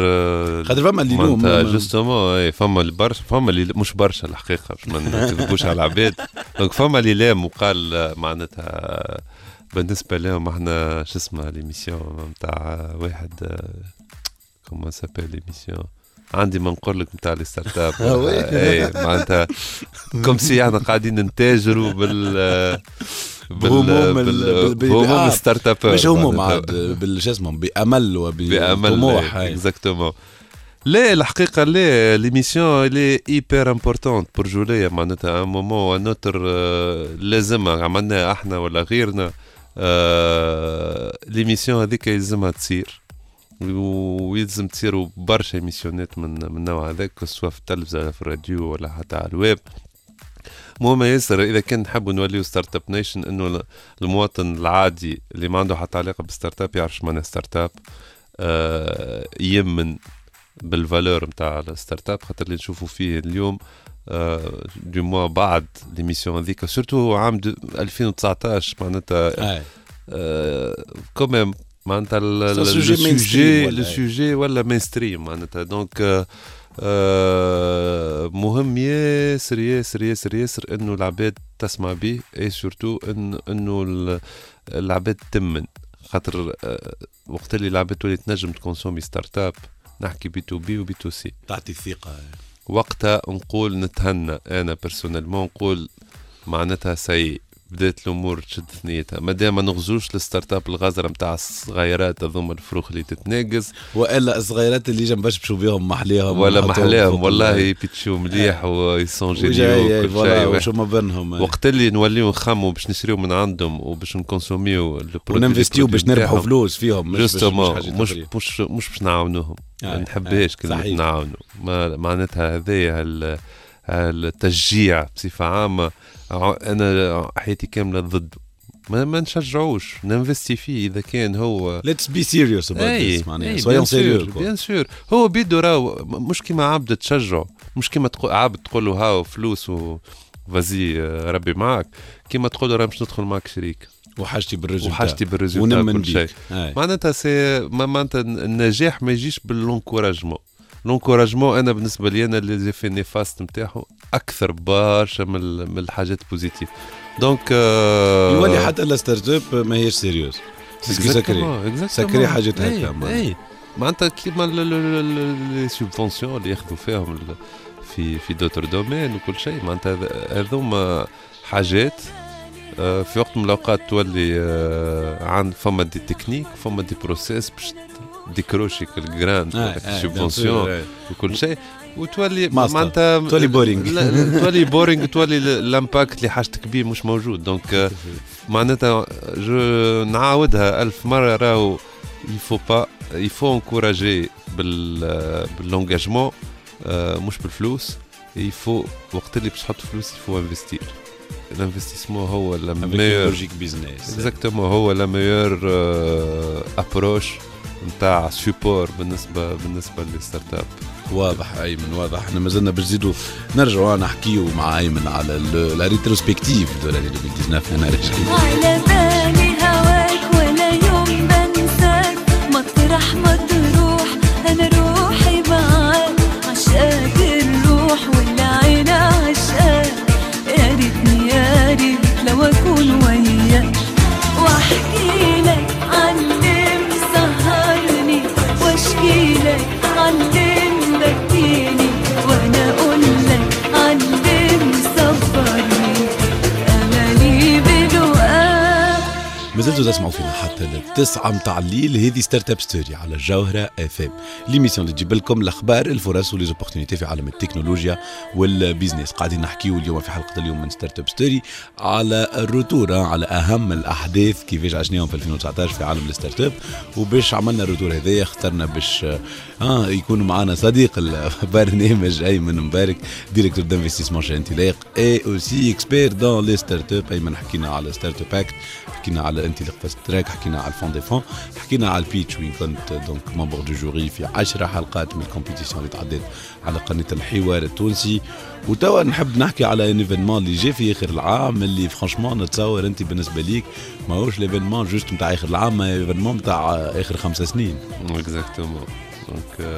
خاطر فما اللي ما- justement أي فما برشا فما اللي مش برشا الحقيقة باش ما نكذبوش على العباد donc فما اللي لام وقال آه، معناتها بالنسبة لهم إحنا شو اسمها l'émission نتاع واحد comment s'appelle l'émission عندي ما نقول لك نتاع les startups. آه. اي معناتها comme si إحنا قاعدين نتاجروا بال بال- بهموم بهموم آه، ال startup. مش هموم عاد بال- شو اسمه بأمل وبطموح. exactement لا الحقيقة لا l'émission elle est hyper importante pour جوليا معناتها un moment ou autre لازمها عملناها إحنا ولا غيرنا آه l'émission هذيك يلزمها تصير. ويلزم تصيروا برشا ايميسيونات من من النوع هذاك سواء في التلفزة ولا في الراديو ولا حتى على الويب. المهم ياسر إذا كان نحبوا نوليو startup nation إنه المواطن العادي اللي ما عنده حتى علاقة بال startup يعرف معناها startup آه يمن بال valeur نتاع ال startup خاطر اللي نشوفوا فيه اليوم du moins بعد l'émission هذيك surtout عام 2019 معناتها quand même معناتها ال sujet le sujet ولا mainstream معناتها donc مهم ياسر ياسر ياسر ياسر إنه العباد تسمع به et surtout إنه انه العباد تمن. خاطر وقت اللي العباد تولي تنجم تكونسومي startup نحكي B to B و B to C. تعطي الثقه وقتها نقول نتهنى. أنا personnellement نقول معناتها سي بدات الأمور تشد ثنيتها. مادام ما نغزوش ال startup الغزرة نتاع الصغيرات هذوما الفروخ اللي تتناقز. وإلا الصغيرات اللي جنب باش بهم محليهم ولا محلاهم والله يبيتشو مليح ويسونجينيو وكل شيء. وشو ما بينهم وقت اللي نوليو نخمو باش نشريو من عندهم وباش نكونسوميو وننفستيو باش نربحوا فلوس فيهم مش مش مش مش, مش باش نعاونوهم. ما آه نحبهاش آه كلمه نعاونوا معناتها هذايا التشجيع بصفة عامة. أنا حياتي كاملة ضده ما, ما نشجعوش ننفستي فيه إذا كان هو. let's be serious about معناها. soyons sérieux bien sûr هو بيدو راهو مش كيما عبد تشجعه. مش كيما تقول عبد تقول له هاو فلوس و vas-y ربي معك كيما تقول له راه مش ندخل معك شريك. وحاجتي بال résultat وحاجتي بال résultat ونمن شيء. معناتها سي معناتها النجاح ما يجيش بال encouragement. l'encouragement أنا بالنسبة لي أنا les effets néfastes نتاعو أكثر برشا من الحاجات positives donc euh... يولي حتى لا startup ما هيش sérieuse. ça crée ça crée حاجات هكا معناتها كيما les subventions اللي ياخذوا فيهم في في d'autres domaines وكل شيء. معناتها هذوما حاجات في وقت من الأوقات تولي عند فما des techniques فما des process باش décrocher الـ grandes subventions وكل شيء وتولي معناتها تولي boring تولي boring تولي ال impact اللي حاجتك بيه مش موجود donc معناتها نعاودها ألف مرة راهو il faut pas il faut encourager بال engagement مش بالفلوس يفو وقت اللي باش تحط فلوس il faut investir ال investissement هو la meilleure business exactement هو la meilleure approche نتاع سيبور بالنسبة بالنسبة لل startup واضح أيمن واضح. إحنا مازلنا باش نزيدوا نرجعوا نحكيو مع أيمن على لا ريتروسبكتيف دو لاني 2019 أنا زلتوا تسمعوا فينا حتى للتسعة متاع الليل. هذه Startup Story على الجوهرة اف ام l'émission اللي تجيب لكم الاخبار الفرص و les opportunités في عالم التكنولوجيا وال business قاعدين نحكيو اليوم في حلقة اليوم من Startup Story على ال retour على أهم الأحداث كيفاش عشناهم في 2019 في عالم ال startup. وباش عملنا ال retour هذايا اخترنا باش آه يكون معنا صديق البرنامج أيمن مبارك directeur d'investissement chez انطلاق et aussi expert dans les startups أيمن حكينا على Startup Act حكينا على انطلاق Fast Track حكينا على ال fonds des fonds حكينا على ال pitch وين كنت donc membre du jury في 10 حلقات من ال compétition اللي تعدت على قناة الحوار التونسي. وتوا نحب نحكي على un événement اللي جا في آخر العام اللي franchement نتصور أنت بالنسبة ليك ماهوش l'événement juste نتاع آخر العام mais événement نتاع آخر خمس سنين. exactement donc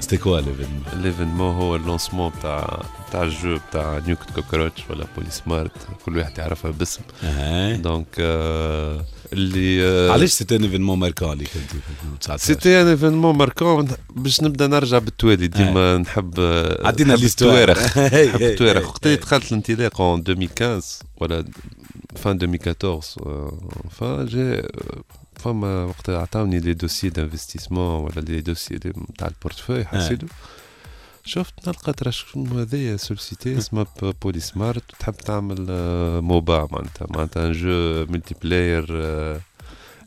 c'était quoi l'événement l'événement هو ال lancement تاع تاع ال jeu تاع نيوكت كوكروتش ولا بولي سمارت كل واحد يعرفها باسم دونك اللي علاش سيتي ان ايفينمون ماركون اللي كنت في 2019 سيتي ان ايفينمون ماركون باش نبدا نرجع بالتوالي ديما نحب عدينا ليستوارخ نحب التوارخ. وقت اللي دخلت الانطلاق 2015 ولا fin 2014 euh, enfin j'ai فما وقت عطاوني لي دوسيي d'investissement ولا لي دوسيي تاع ال portefeuille حسيتو. شفت نلقى ترى شنو هذايا société اسمها بولي سمارت تحب تعمل آه، MOBA معناتها معناتها un jeu multiplayer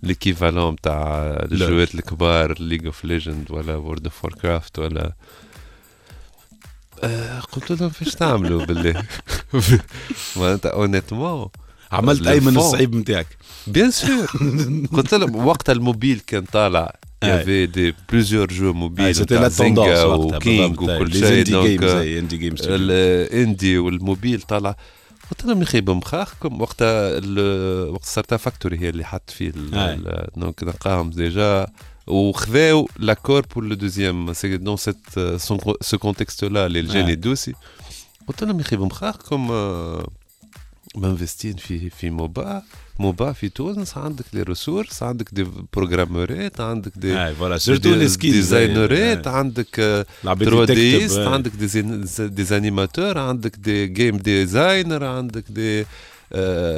l'équivalent تاع ال jeu ات الكبار League of Legends ولا World of Warcraft ولا آه، قلت لهم فاش تعملوا بالله؟ معناتها honnêtement عملت ايمن. الصعيب نتاعك؟ bien sûr قلت لهم وقت الموبيل كان طالع أي. يافي دي بليزيور جو موبيل سيتي نتاع لا توندونس زينجا وقتها وكينج بالضبط. وكل لي شيء اندي دونك جيمز آه، زي اندي جيمز الاندي والموبيل طالع قلت لهم يا أخي بمخاخكم وقتها ال- وقت ستارت فاكتوري هي اللي حط فيه ال- أي. ال- دونك نلقاهم ديجا وخذاو لاكور بور لو دوزيام سي دون سيت سو كونتكست لا اللي الجاني أي. الدوسي قلت لهم يا أخي بمخاخكم آه، منفستين في في موبا موبا في تونس عندك لي ريسورس عندك دي بروغرامورات عندك دي اي فوالا سيرتو لي سكيلز ديزاينرات عندك آه، العباد 3 اللي ديست آه. عندك دي زين- دي زانيماتور عندك دي جيم ديزاينر عندك دي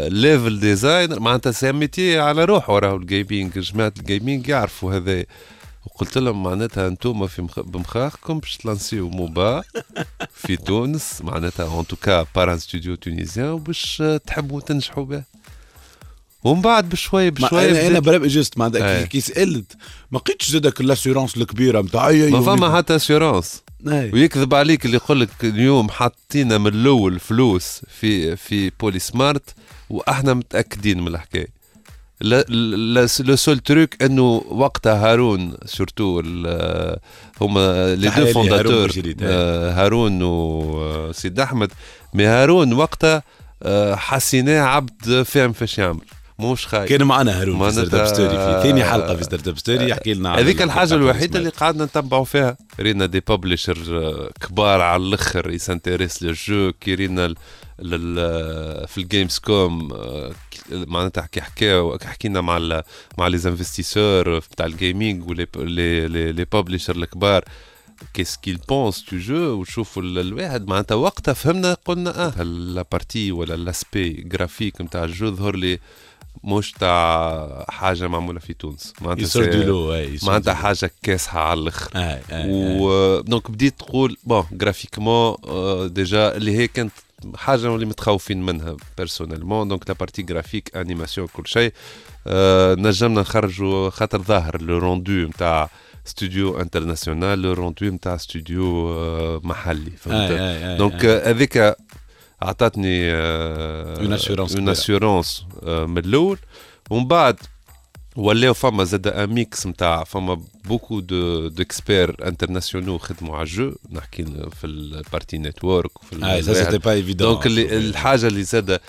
ليفل ديزاينر معناتها سي ميتي على روحه راهو الجيمنج جماعة الجيمنج يعرفوا هذا. وقلت لهم معناتها أنتم في مخ... بمخاخكم باش تلانسيو موبا في تونس. معناتها ان توكا بار ان ستوديو تونيزيان وباش آه، تحبوا تنجحوا به. ومن بعد بشوي ما بشوي أنا أنا برا جست معناتها. كي- سالت ما لقيتش زادك الاسيورونس الكبيرة نتاع أي ما فما حتى اسيورونس. ويكذب عليك اللي يقول لك اليوم حاطينا من الأول فلوس في في بولي سمارت وأحنا متأكدين من الحكاية. لو سول تروك إنه وقتها هارون سورتو هما les deux هارون fondateurs أي. آه، هارون وسيد أحمد. mais هارون وقتها آه، حسيناه عبد فاهم فاش يعمل. مش خايف. كان معنا هارون في Startup Story في ثاني حلقة في Startup Story يحكي لنا هذيك الحاجة الوحيدة. اللي قعدنا نتبعوا فيها. رينا des publishers كبار على الأخر يس intéresser لل jeu كي رينا لل- في ال Gamescom آه، معناتها كي حكاو كي حكينا مع ال مع لي انفستيسور بتاع الجيمنج ولي لي ببلشر الكبار. كيس كيل بونس تو جو وتشوفوا ال- الواحد معناتها وقتها فهمنا قلنا آه لا بارتي ولا لاسبي جرافيك نتاع الجو ظهر لي مش تاع حاجة معمولة في تونس معناتها معناتها. حاجة كاسحة على الأخر اي اي اي. و دونك بديت تقول بون جرافيكمون آه، ديجا اللي هي كانت حاجة اللي متخوفين منها بيرسونيلمون دونك لا بارتي جرافيك انيماسيون كل شيء آه، نجمنا نخرجوا خاطر ظاهر le rendu نتاع studio international le rendu نتاع ستوديو آه، محلي فهمت donc. آه، هذيك عطاتني Une assurance. une. assurance من الأول. ومن بعد ولاو فما زاد un mix نتاع فما beaucoup de d'experts internationaux خدموا على ال jeu. نحكي في ال partie network وفي et ça c'était pas évident donc الحاجة اللي زاد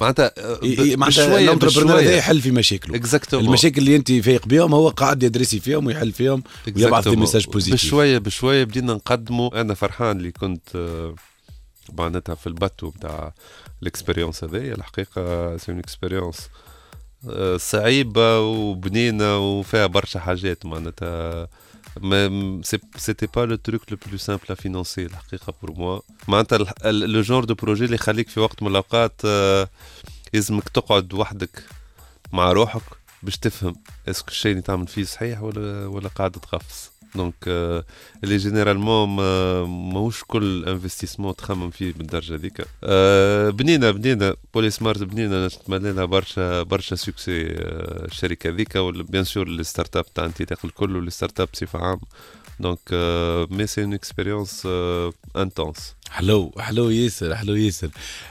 معناتها معناتها ال entrepreneur هذا يحل في مشاكله. exactement المشاكل اللي أنت فايق بهم هو قاعد يدرسي فيهم ويحل فيهم ويبعث message positif بشوية بشوية بدينا نقدموا. أنا فرحان اللي كنت آه، معناتها في ال bateau بتاع ال expérience هذايا الحقيقة c'est une expérience صعيبة وبنينة وفيها برشا حاجات معناتها. mais c'était pas le truc le plus simple à financer الحقيقة pour moi معناتها le genre de projet اللي يخليك في وقت من الأوقات آه، يلزمك تقعد وحدك مع روحك باش تفهم est-ce que الشيء اللي تعمل فيه صحيح ولا ولا قاعد تغفص donc اللي généralement ما- ماهوش كل investissement تخمم فيه بالدرجه هذيك بنينا بنينا بولي سمارت بنينا نتمنى لها برشا برشا succès الشركة هذيك bien sûr ال startup تاع انتيتاق الكل وال startup بصفه عامه donc mais c'est une expérience intense حلو حلو ياسر حلو ياسر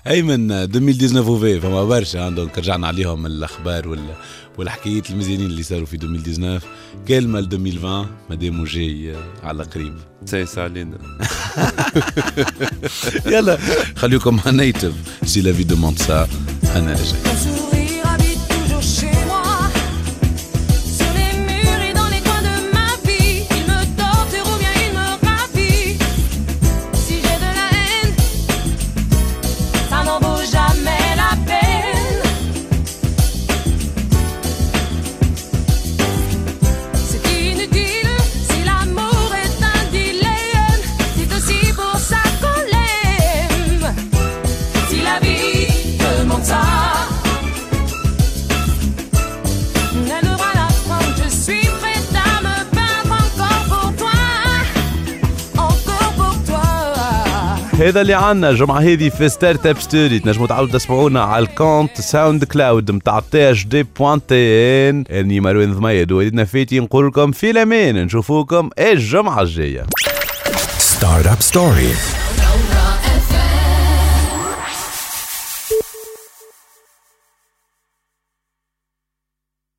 ايمن 2019 وفي فما برشا donc رجعنا عليهم الاخبار وال والحكايات المزيانين اللي صاروا في 2019 كلمه ل 2020 مادام جاي على قريب. سايس علينا يلا خليكم مع نيتف. c'est la fin du monde ça أنا رجعت هذا اللي عنا الجمعة هذه في startup story. تنجموا تعاودوا تسمعونا على ال compte SoundCloud متاع THD point tn إني مروان ضميد وليدنا فيتي نقول لكم في الأمان. نشوفوكم الجمعة الجاية. startup story